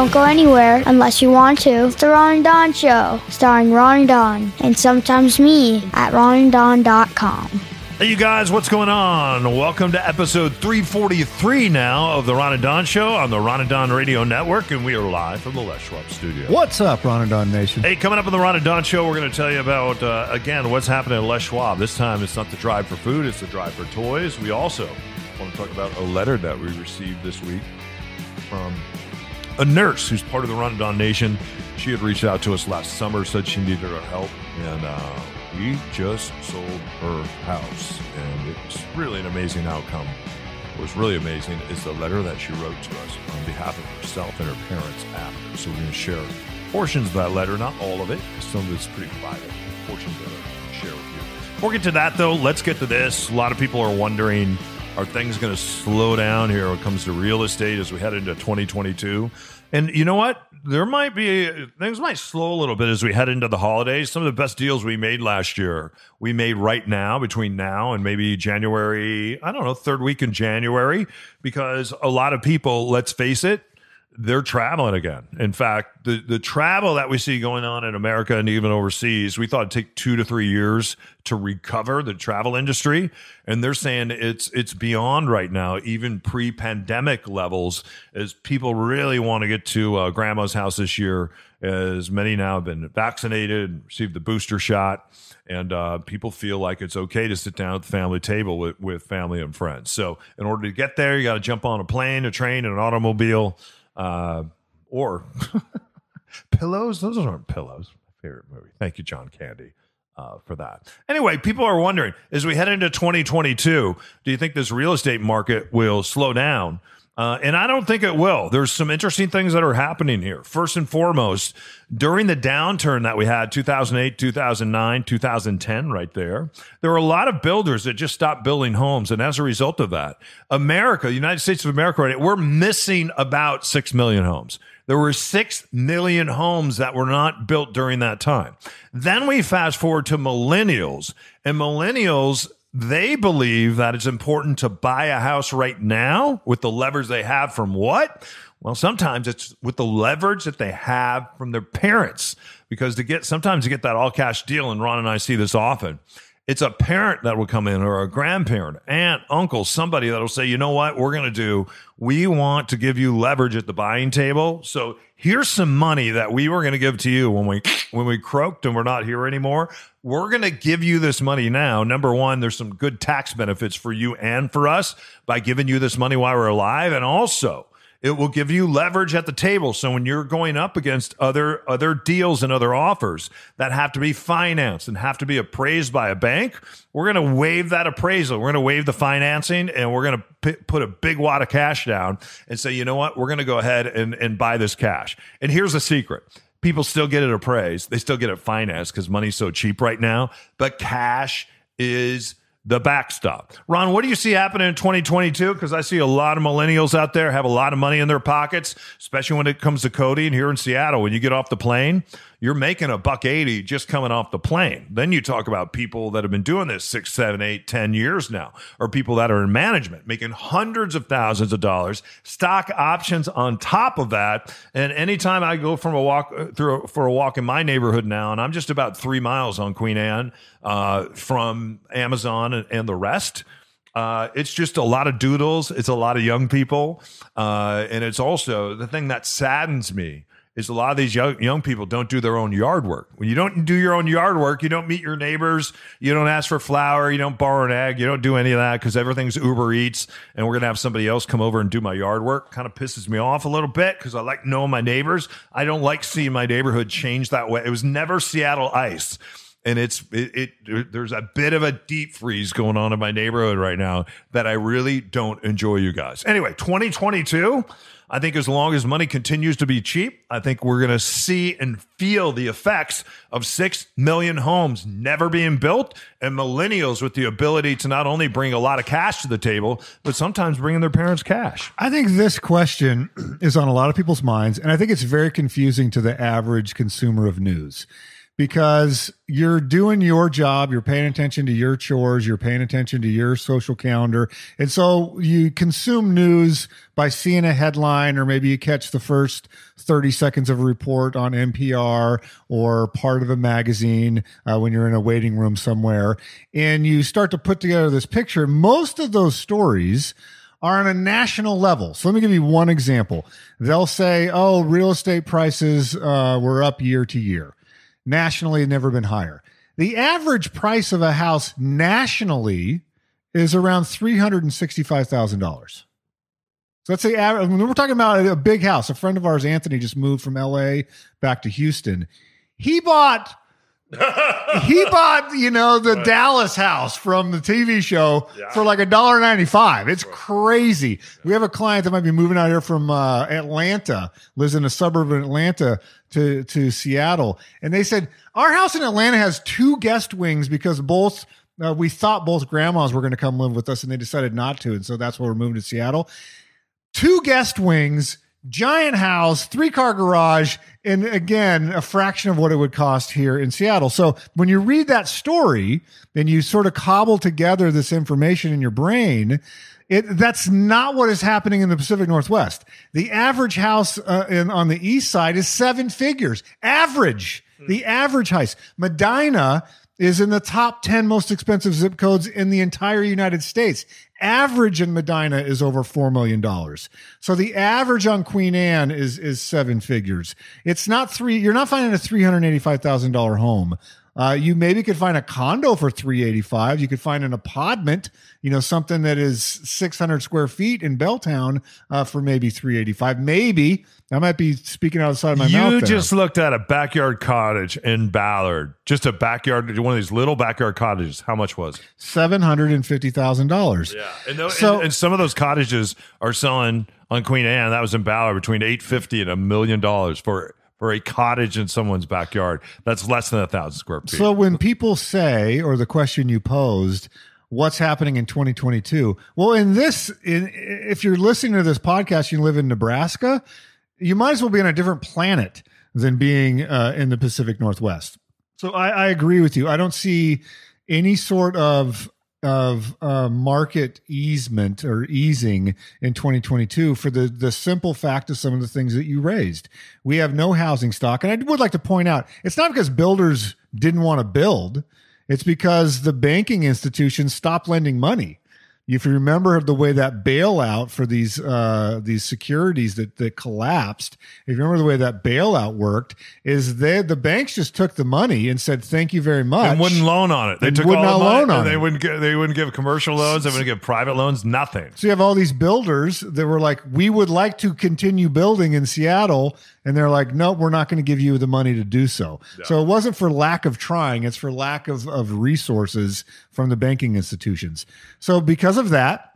Don't go anywhere unless you want to. It's the Ron and Don Show, starring Ron and Don, and sometimes me at ronanddon.com. Hey, you guys, what's going on? Welcome to episode 343 now of the Ron and Don Show on the Ron and Don Radio Network, and we are live from the Les Schwab studio. What's up, Ron and Don Nation? Hey, coming up on the Ron and Don Show, we're going to tell you about, uh, again, what's happening at Les Schwab. This time it's not the drive for food, it's the drive for toys. We also want to talk about a letter that we received this week from a nurse who's part of the Ron and Don Nation. She had reached out to us last summer, said she needed our help, and uh, we just sold her house. And it's really an amazing outcome. What was really amazing is the letter that she wrote to us on behalf of herself and her parents after. So we're going to share portions of that letter, not all of it. Some of it's pretty private. Portions of it share with you. Before we get to that, though, let's get to this. A lot of people are wondering are things going to slow down here when it comes to real estate as we head into 2022? And you know what? There might be things might slow a little bit as we head into the holidays. Some of the best deals we made last year, we made right now between now and maybe January, I don't know, third week in January, because a lot of people, let's face it, they're traveling again. In fact, the, the travel that we see going on in America and even overseas, we thought it'd take two to three years to recover the travel industry. And they're saying it's it's beyond right now, even pre-pandemic levels, as people really want to get to uh, grandma's house this year, as many now have been vaccinated, and received the booster shot, and uh, people feel like it's okay to sit down at the family table with, with family and friends. So in order to get there, you got to jump on a plane, a train, and an automobile uh, or pillows. Those aren't pillows. My favorite movie. Thank you, John Candy, uh, for that. Anyway, people are wondering as we head into 2022, do you think this real estate market will slow down? Uh, and I don't think it will. There's some interesting things that are happening here. First and foremost, during the downturn that we had 2008, 2009, 2010, right there, there were a lot of builders that just stopped building homes. And as a result of that, America, the United States of America, right, we're missing about 6 million homes. There were 6 million homes that were not built during that time. Then we fast forward to millennials, and millennials they believe that it's important to buy a house right now with the leverage they have from what? Well, sometimes it's with the leverage that they have from their parents. Because to get sometimes to get that all cash deal, and Ron and I see this often, it's a parent that will come in or a grandparent, aunt, uncle, somebody that'll say, you know what, we're going to do, we want to give you leverage at the buying table. So here's some money that we were going to give to you when we when we croaked and we're not here anymore. We're going to give you this money now. Number one, there's some good tax benefits for you and for us by giving you this money while we're alive, and also it will give you leverage at the table. So when you're going up against other other deals and other offers that have to be financed and have to be appraised by a bank, we're going to waive that appraisal. We're going to waive the financing and we're going to p- put a big wad of cash down and say, you know what, we're going to go ahead and, and buy this cash. And here's the secret. People still get it appraised. They still get it financed because money's so cheap right now. But cash is the backstop. Ron, what do you see happening in 2022? Because I see a lot of millennials out there have a lot of money in their pockets, especially when it comes to coding here in Seattle. When you get off the plane, you're making a buck 80 just coming off the plane. Then you talk about people that have been doing this six, seven, eight, ten years now, or people that are in management making hundreds of thousands of dollars, stock options on top of that. And anytime I go from a walk uh, through for a walk in my neighborhood now, and I'm just about three miles on Queen Anne uh, from Amazon and, and the rest. Uh, it's just a lot of doodles. It's a lot of young people. Uh, and it's also the thing that saddens me is a lot of these young, young people don't do their own yard work. When you don't do your own yard work, you don't meet your neighbors, you don't ask for flour, you don't borrow an egg, you don't do any of that because everything's Uber Eats and we're going to have somebody else come over and do my yard work. Kind of pisses me off a little bit because I like knowing my neighbors. I don't like seeing my neighborhood change that way. It was never Seattle ice. And it's it, it there's a bit of a deep freeze going on in my neighborhood right now that I really don't enjoy you guys. Anyway, 2022, I think as long as money continues to be cheap, I think we're going to see and feel the effects of 6 million homes never being built and millennials with the ability to not only bring a lot of cash to the table, but sometimes bringing their parents cash. I think this question is on a lot of people's minds, and I think it's very confusing to the average consumer of news because you're doing your job, you're paying attention to your chores, you're paying attention to your social calendar. And so you consume news by seeing a headline, or maybe you catch the first 30 seconds of a report on NPR or part of a magazine uh, when you're in a waiting room somewhere. And you start to put together this picture. Most of those stories are on a national level. So let me give you one example. They'll say, oh, real estate prices uh, were up year to year nationally had never been higher. The average price of a house nationally is around $365,000. So let's say uh, when we're talking about a big house, a friend of ours, Anthony, just moved from LA back to Houston. He bought he bought, you know, the right. Dallas house from the TV show yeah. for like a dollar ninety five. It's right. crazy. Yeah. We have a client that might be moving out here from uh, Atlanta, lives in a suburb of Atlanta to to Seattle, and they said our house in Atlanta has two guest wings because both. Uh, we thought both grandmas were going to come live with us, and they decided not to, and so that's why we're moving to Seattle. Two guest wings, giant house, three car garage, and again, a fraction of what it would cost here in Seattle. So when you read that story and you sort of cobble together this information in your brain, it, that's not what is happening in the Pacific Northwest. The average house uh, in, on the east side is seven figures. Average. The average house. Medina is in the top 10 most expensive zip codes in the entire United States. Average in Medina is over $4 million. So the average on Queen Anne is, is seven figures. It's not three, you're not finding a $385,000 home. Uh, you maybe could find a condo for 385. You could find an apartment, you know, something that is 600 square feet in Belltown uh, for maybe 385. Maybe I might be speaking outside of my you mouth. You just looked at a backyard cottage in Ballard, just a backyard, one of these little backyard cottages. How much was seven hundred and fifty thousand dollars? Yeah, and, those, so, and, and some of those cottages are selling on Queen Anne. That was in Ballard between eight fifty and a million dollars for for a cottage in someone's backyard. That's less than a thousand square feet. So when people say, or the question you posed, what's happening in 2022? Well, in this, in, if you're listening to this podcast, you live in Nebraska you might as well be on a different planet than being uh, in the Pacific Northwest. So I, I, agree with you. I don't see any sort of of uh, market easement or easing in 2022 for the the simple fact of some of the things that you raised. We have no housing stock, and I would like to point out it's not because builders didn't want to build; it's because the banking institutions stopped lending money if you remember the way that bailout for these uh, these securities that that collapsed, if you remember the way that bailout worked, is they the banks just took the money and said thank you very much and wouldn't loan on it. They took would all not the loan on they it. Wouldn't give, they wouldn't give commercial loans. They wouldn't give private loans. Nothing. So you have all these builders that were like, we would like to continue building in Seattle, and they're like, no, we're not going to give you the money to do so. So it wasn't for lack of trying; it's for lack of of resources from the banking institutions. So because of that,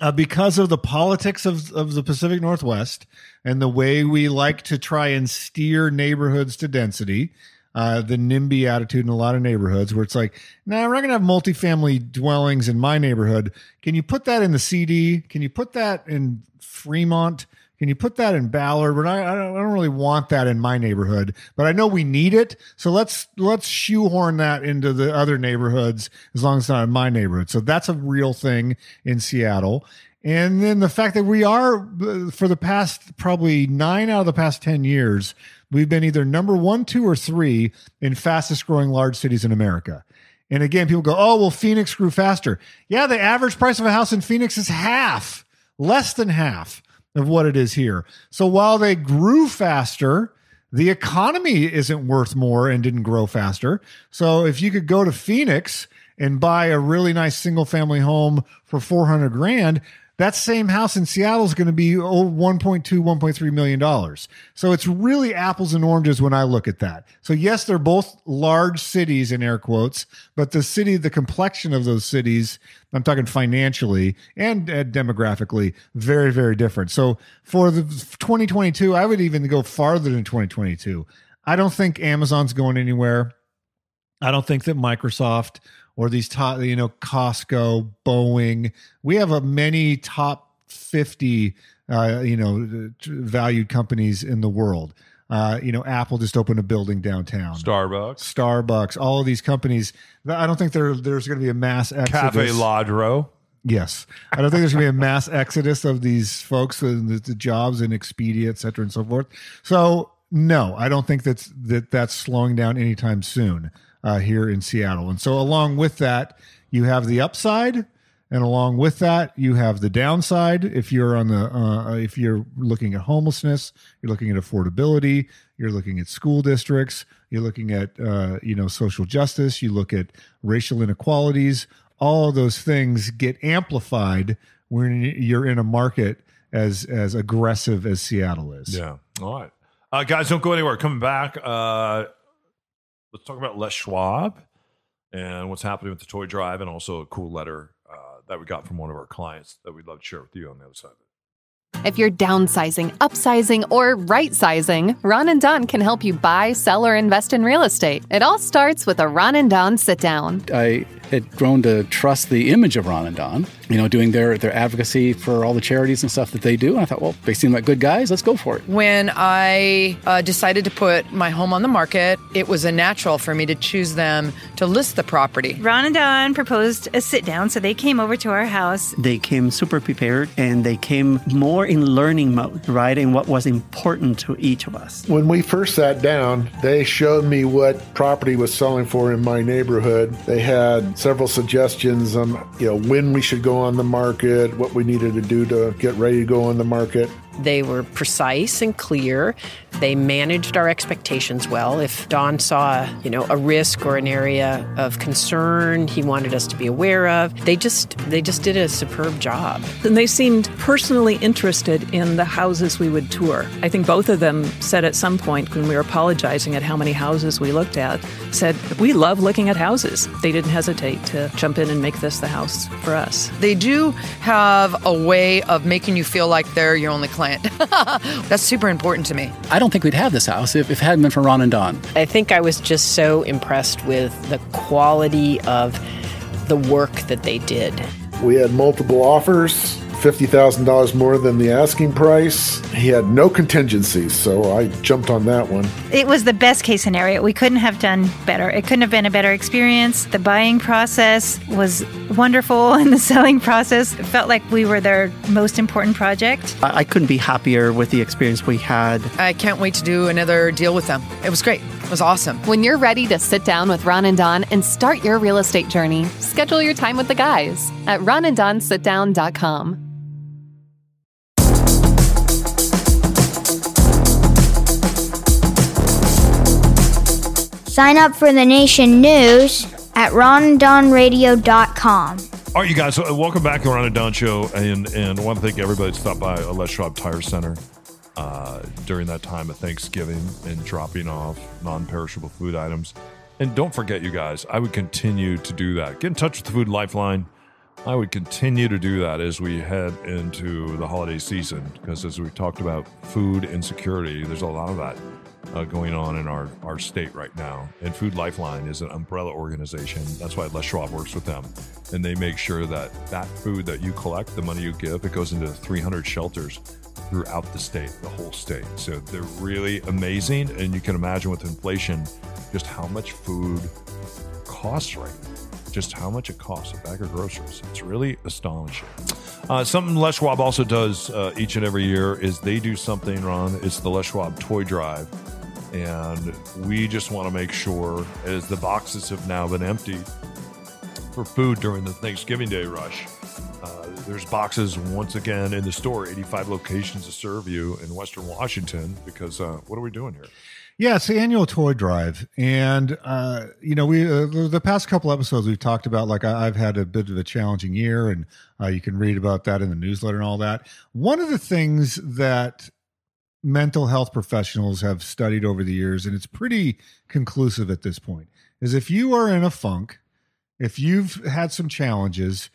uh, because of the politics of, of the Pacific Northwest and the way we like to try and steer neighborhoods to density, uh, the NIMBY attitude in a lot of neighborhoods where it's like, nah, we're not going to have multifamily dwellings in my neighborhood. Can you put that in the CD? Can you put that in Fremont? Can you put that in Ballard? But I, I, don't, I don't really want that in my neighborhood, but I know we need it. So let's let's shoehorn that into the other neighborhoods as long as it's not in my neighborhood. So that's a real thing in Seattle. And then the fact that we are uh, for the past probably nine out of the past ten years, we've been either number one, two, or three in fastest growing large cities in America. And again, people go, "Oh, well, Phoenix grew faster." Yeah, the average price of a house in Phoenix is half, less than half of what it is here. So while they grew faster, the economy isn't worth more and didn't grow faster. So if you could go to Phoenix and buy a really nice single family home for 400 grand, That same house in Seattle is going to be oh, 1.2, 1.3 million dollars. So it's really apples and oranges when I look at that. So yes, they're both large cities in air quotes, but the city, the complexion of those cities, I'm talking financially and uh, demographically, very, very different. So for the 2022, I would even go farther than 2022. I don't think Amazon's going anywhere. I don't think that Microsoft or these top, you know, Costco, Boeing, we have a many top 50, uh, you know, valued companies in the world. Uh, you know, Apple just opened a building downtown. Starbucks, Starbucks, all of these companies. I don't think there there's going to be a mass exodus. Cafe Ladro. Yes, I don't think there's going to be a mass exodus of these folks and the, the jobs in Expedia, et cetera, and so forth. So no, I don't think that's that that's slowing down anytime soon uh, here in Seattle. And so, along with that, you have the upside, and along with that, you have the downside. If you're on the uh, if you're looking at homelessness, you're looking at affordability, you're looking at school districts, you're looking at uh, you know social justice, you look at racial inequalities. All of those things get amplified when you're in a market as as aggressive as Seattle is. Yeah. All right. Uh, guys, don't go anywhere. Coming back, uh, let's talk about Les Schwab and what's happening with the toy drive, and also a cool letter uh, that we got from one of our clients that we'd love to share with you on the other side of it. If you're downsizing, upsizing, or right sizing, Ron and Don can help you buy, sell, or invest in real estate. It all starts with a Ron and Don sit down. I had grown to trust the image of Ron and Don, you know, doing their, their advocacy for all the charities and stuff that they do. And I thought, well, they seem like good guys. Let's go for it. When I uh, decided to put my home on the market, it was a natural for me to choose them to list the property. Ron and Don proposed a sit down, so they came over to our house. They came super prepared and they came more in learning mode, right? And what was important to each of us. When we first sat down, they showed me what property was selling for in my neighborhood. They had several suggestions on, you know, when we should go on the market, what we needed to do to get ready to go on the market. They were precise and clear. They managed our expectations well. If Don saw, you know, a risk or an area of concern he wanted us to be aware of, they just they just did a superb job. And they seemed personally interested in the houses we would tour. I think both of them said at some point when we were apologizing at how many houses we looked at, said, "We love looking at houses." They didn't hesitate to jump in and make this the house for us. They do have a way of making you feel like they're your only client. That's super important to me. I don't think we'd have this house if, if it hadn't been for Ron and Don. I think I was just so impressed with the quality of the work that they did. We had multiple offers. $50,000 more than the asking price. He had no contingencies, so I jumped on that one. It was the best case scenario. We couldn't have done better. It couldn't have been a better experience. The buying process was wonderful, and the selling process felt like we were their most important project. I, I couldn't be happier with the experience we had. I can't wait to do another deal with them. It was great. It was awesome. When you're ready to sit down with Ron and Don and start your real estate journey, schedule your time with the guys at ronanddonsitdown.com. Sign up for the Nation News at rondonradio.com. All right, you guys, welcome back to the Ron and Don Show. And, and I want to thank everybody that stopped by Les Schwab Tire Center uh, during that time of Thanksgiving and dropping off non perishable food items. And don't forget, you guys, I would continue to do that. Get in touch with the Food Lifeline. I would continue to do that as we head into the holiday season because, as we talked about food insecurity, there's a lot of that uh, going on in our, our state right now. And Food Lifeline is an umbrella organization. That's why Les Schwab works with them. And they make sure that that food that you collect, the money you give, it goes into 300 shelters throughout the state, the whole state. So they're really amazing. And you can imagine with inflation just how much food costs right now just how much it costs a bag of groceries. It's really astonishing. Uh, something Les Schwab also does uh, each and every year is they do something, Ron. It's the Les Schwab Toy Drive. And we just want to make sure, as the boxes have now been emptied for food during the Thanksgiving Day rush, uh, there's boxes once again in the store, 85 locations to serve you in Western Washington. Because uh, what are we doing here? Yeah, it's the annual toy drive, and uh, you know, we uh, the past couple episodes we've talked about like I, I've had a bit of a challenging year, and uh, you can read about that in the newsletter and all that. One of the things that mental health professionals have studied over the years, and it's pretty conclusive at this point, is if you are in a funk, if you've had some challenges,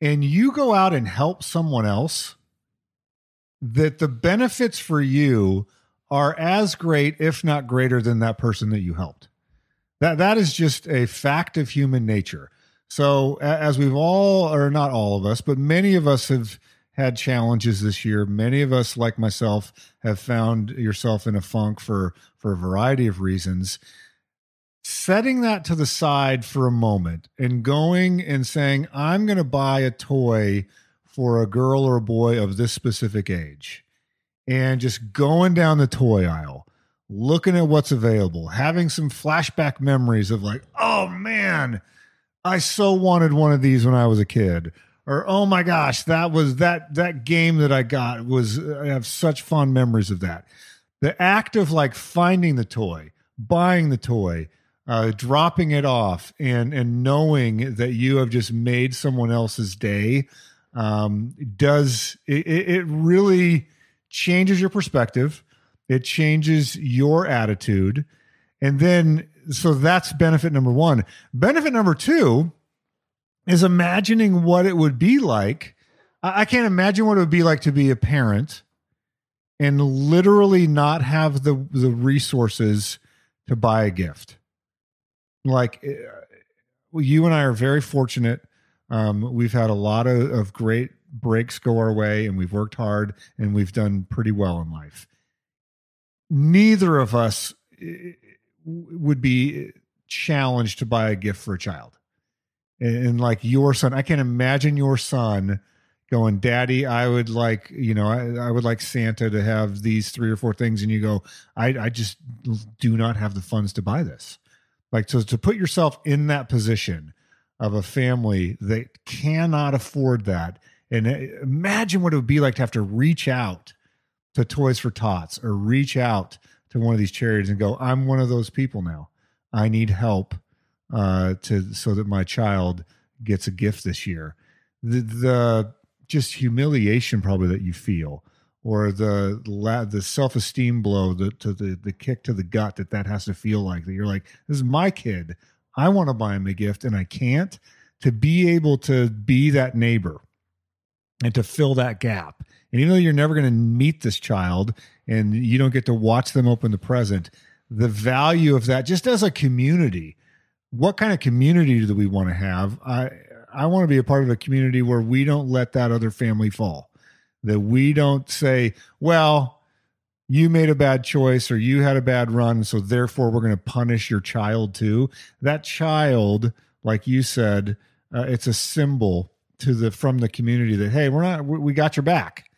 and you go out and help someone else, that the benefits for you are as great, if not greater, than that person that you helped. That that is just a fact of human nature. So as we've all, or not all of us, but many of us have had challenges this year. Many of us, like myself, have found yourself in a funk for for a variety of reasons. Setting that to the side for a moment and going and saying, I'm going to buy a toy for a girl or a boy of this specific age and just going down the toy aisle, looking at what's available, having some flashback memories of like, oh man, I so wanted one of these when I was a kid. Or oh my gosh, that was that that game that I got was I have such fond memories of that. The act of like finding the toy, buying the toy, uh, dropping it off, and and knowing that you have just made someone else's day um, does it, it really changes your perspective. It changes your attitude. And then, so that's benefit number one. Benefit number two is imagining what it would be like. I I can't imagine what it would be like to be a parent and literally not have the, the resources to buy a gift. Like, eh, you and I are very fortunate. Um, we've had a lot of, of great breaks go our way, and we've worked hard and we've done pretty well in life. Neither of us eh, would be challenged to buy a gift for a child. And, and like your son, I can imagine your son going, Daddy, I would like, you know, I, I would like Santa to have these three or four things. And you go, I, I just do not have the funds to buy this. Like, so to put yourself in that position of a family that cannot afford that. And uh, imagine what it would be like to have to reach out to Toys for Tots or reach out to one of these charities and go, I'm one of those people now. I need help uh, to so that my child gets a gift this year. The, the just humiliation probably that you feel, or the the self esteem blow, the to the the kick to the gut that that has to feel like that you're like this is my kid. I want to buy him a gift and I can't. To be able to be that neighbor and to fill that gap. And even though you're never going to meet this child and you don't get to watch them open the present, the value of that just as a community, what kind of community do we want to have? I I want to be a part of a community where we don't let that other family fall. That we don't say, well, you made a bad choice or you had a bad run, so therefore we're going to punish your child too. That child, like you said, uh, it's a symbol to the from the community that hey, we're not we got your back.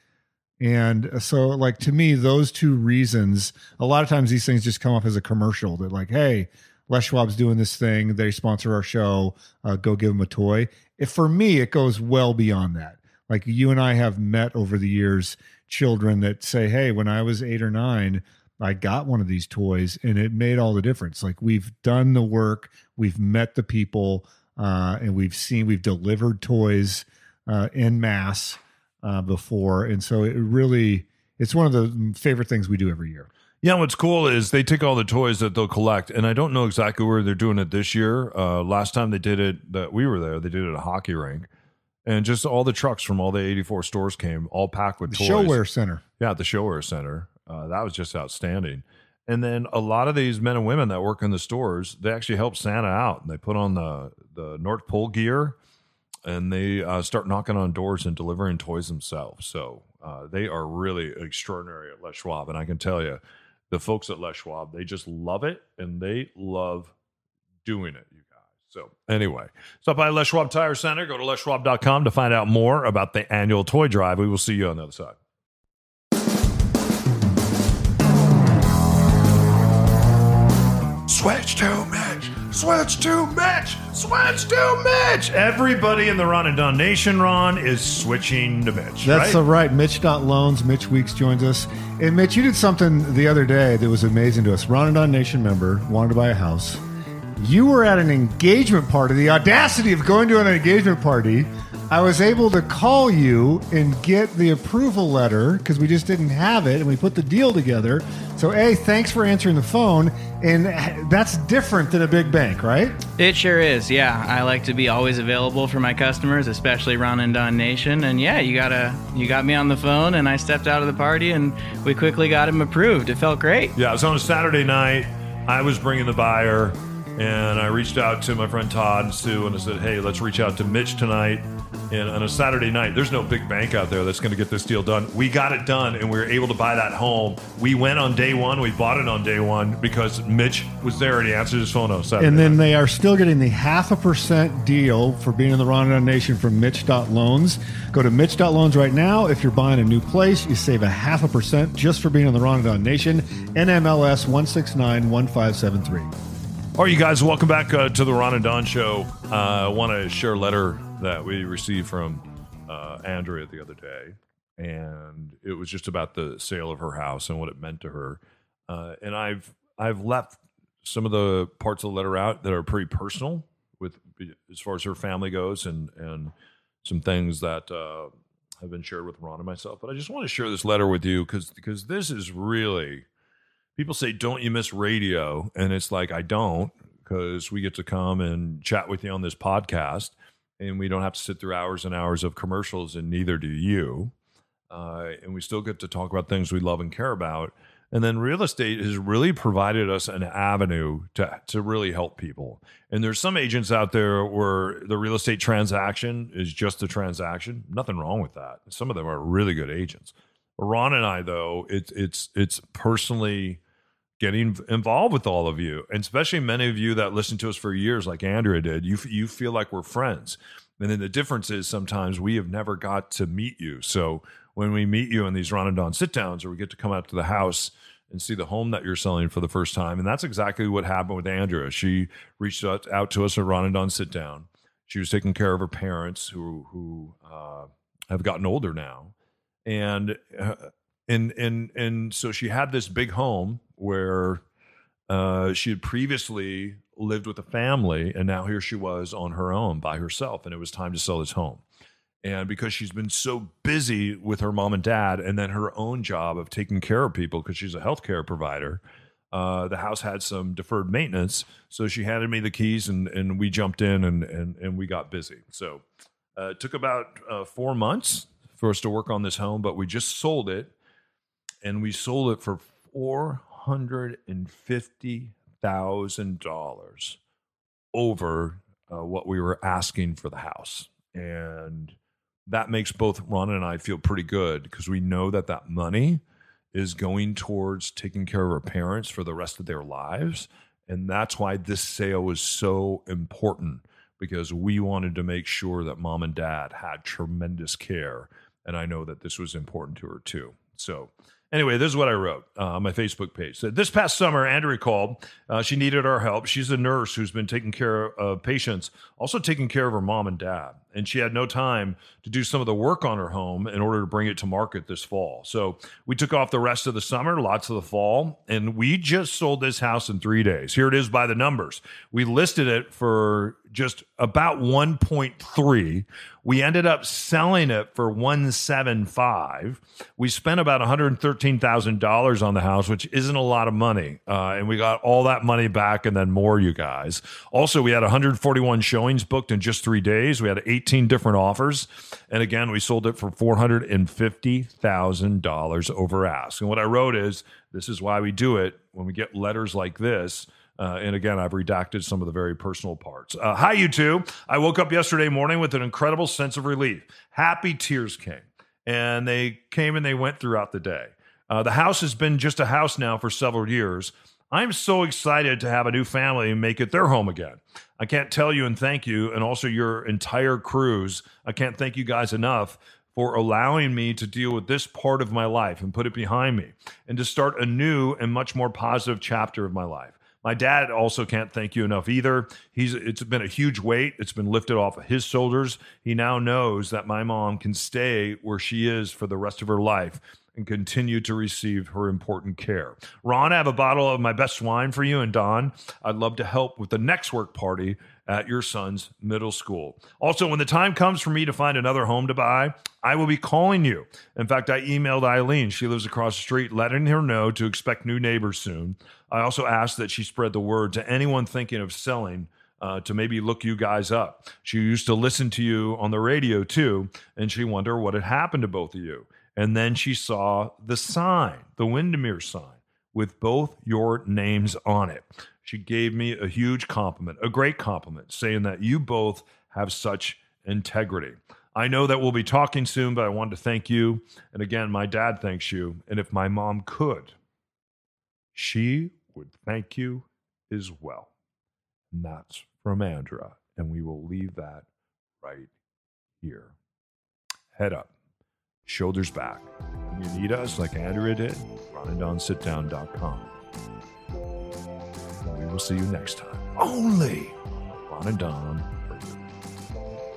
And so, like to me, those two reasons. A lot of times, these things just come off as a commercial. That like, hey, Les Schwab's doing this thing. They sponsor our show. Uh, go give them a toy. If for me, it goes well beyond that. Like you and I have met over the years, children that say, "Hey, when I was eight or nine, I got one of these toys, and it made all the difference." Like we've done the work, we've met the people, uh, and we've seen we've delivered toys uh, in mass uh, before, and so it really it's one of the favorite things we do every year. Yeah, what's cool is they take all the toys that they'll collect, and I don't know exactly where they're doing it this year. Uh, last time they did it, that we were there, they did it at a hockey rink, and just all the trucks from all the eighty-four stores came, all packed with The toys. ShoWare Center. Yeah, the ShoWare Center. Uh, that was just outstanding. And then a lot of these men and women that work in the stores, they actually help Santa out. And they put on the the North Pole gear, and they uh, start knocking on doors and delivering toys themselves. So uh, they are really extraordinary at Les Schwab. And I can tell you, the folks at Les Schwab, they just love it and they love doing it, you guys. So anyway, stop by Les Schwab Tire Center. Go to leschwab.com to find out more about the annual toy drive. We will see you on the other side. Switch to Mitch. Switch to Mitch. Switch to Mitch. Everybody in the Ron and Don Nation, Ron, is switching to Mitch. That's right? so right. Mitch.loans. Mitch Weeks joins us. And Mitch, you did something the other day that was amazing to us. Ron and Don Nation member wanted to buy a house. You were at an engagement party. The audacity of going to an engagement party. I was able to call you and get the approval letter because we just didn't have it and we put the deal together. So, A, thanks for answering the phone. And uh, that's different than a big bank, right? It sure is. Yeah, I like to be always available for my customers, especially Ron and Don Nation. And yeah, you gotta you got me on the phone, and I stepped out of the party, and we quickly got him approved. It felt great. Yeah, it was on a Saturday night. I was bringing the buyer, and I reached out to my friend Todd and Sue, and I said, "Hey, let's reach out to Mitch tonight." And on a Saturday night, there's no big bank out there that's going to get this deal done. We got it done, and we were able to buy that home. We went on day one. We bought it on day one because Mitch was there and he answered his phone on Saturday. And then night. they are still getting the half a percent deal for being in the Ron Nation from Mitch.loans. Go to Mitch.loans right now. If you're buying a new place, you save a half a percent just for being in the Ron Nation. NMLS 1691573. All right, you guys, welcome back uh, to the Ron and Don Show. Uh, I want to share a letter that we received from uh, Andrea the other day, and it was just about the sale of her house and what it meant to her. Uh, and I've I've left some of the parts of the letter out that are pretty personal with as far as her family goes, and and some things that uh, have been shared with Ron and myself. But I just want to share this letter with you because because this is really people say, "Don't you miss radio?" And it's like I don't because we get to come and chat with you on this podcast, and we don't have to sit through hours and hours of commercials, and neither do you. Uh, and we still get to talk about things we love and care about. And then real estate has really provided us an avenue to to really help people. And there's some agents out there where the real estate transaction is just a transaction. Nothing wrong with that. Some of them are really good agents. Ron and I, though, it's it's it's personally getting involved with all of you, and especially many of you that listen to us for years, like Andrea did. You you feel like we're friends, and then the difference is sometimes we have never got to meet you. So when we meet you in these Ron and Don sit downs, or we get to come out to the house and see the home that you're selling for the first time, and that's exactly what happened with Andrea. She reached out, out to us at Don sit down. She was taking care of her parents who who uh, have gotten older now, and uh, and and and so she had this big home where uh, she had previously lived with a family, and now here she was on her own by herself, and it was time to sell this home. And because she's been so busy with her mom and dad, and then her own job of taking care of people, because she's a healthcare provider, uh, the house had some deferred maintenance. So she handed me the keys, and and we jumped in, and and and we got busy. So uh, it took about uh, four months for us to work on this home, but we just sold it, and we sold it for four hundred and fifty thousand dollars over uh, what we were asking for the house, and that makes both Ron and I feel pretty good because we know that that money is going towards taking care of our parents for the rest of their lives, and that's why this sale was so important because we wanted to make sure that mom and dad had tremendous care, and I know that this was important to her too. So Anyway, this is what I wrote uh, on my Facebook page. This past summer, Andrea called. Uh, she needed our help. She's a nurse who's been taking care of patients, also taking care of her mom and dad. And she had no time to do some of the work on her home in order to bring it to market this fall. So we took off the rest of the summer, lots of the fall, and we just sold this house in three days. Here it is by the numbers. We listed it for just about 1.3. We ended up selling it for 175. We spent about $113,000 on the house, which isn't a lot of money. Uh, and we got all that money back and then more, you guys. Also, we had 141 showings booked in just three days. We had 18 different offers. And again, we sold it for $450,000 over ask. And what I wrote is this is why we do it when we get letters like this. Uh, and again, I've redacted some of the very personal parts. Uh, hi, you two. I woke up yesterday morning with an incredible sense of relief. Happy tears came, and they came and they went throughout the day. Uh, the house has been just a house now for several years. I'm so excited to have a new family and make it their home again. I can't tell you and thank you, and also your entire crews. I can't thank you guys enough for allowing me to deal with this part of my life and put it behind me and to start a new and much more positive chapter of my life. My dad also can't thank you enough either. He's it's been a huge weight. It's been lifted off of his shoulders. He now knows that my mom can stay where she is for the rest of her life and continue to receive her important care. Ron, I have a bottle of my best wine for you and Don. I'd love to help with the next work party at your son's middle school. Also, when the time comes for me to find another home to buy, I will be calling you. In fact, I emailed Eileen. She lives across the street, letting her know to expect new neighbors soon. I also asked that she spread the word to anyone thinking of selling. Uh, to maybe look you guys up. She used to listen to you on the radio too, and she wondered what had happened to both of you. And then she saw the sign, the Windermere sign, with both your names on it. She gave me a huge compliment, a great compliment, saying that you both have such integrity. I know that we'll be talking soon, but I wanted to thank you. And again, my dad thanks you. And if my mom could, she would thank you as well. And that's from Andrea. And we will leave that right here. Head up, shoulders back. When you need us, like Andrea did, ronanddonsitdown.com. And we will see you next time. Only Ron and Don.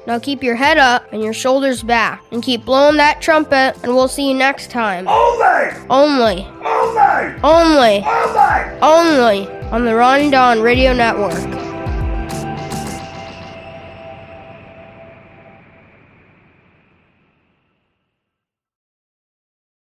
Now keep your head up and your shoulders back and keep blowing that trumpet and we'll see you next time. Only! Only. Only! Only. Only! Only on the Ron and Don Radio Network.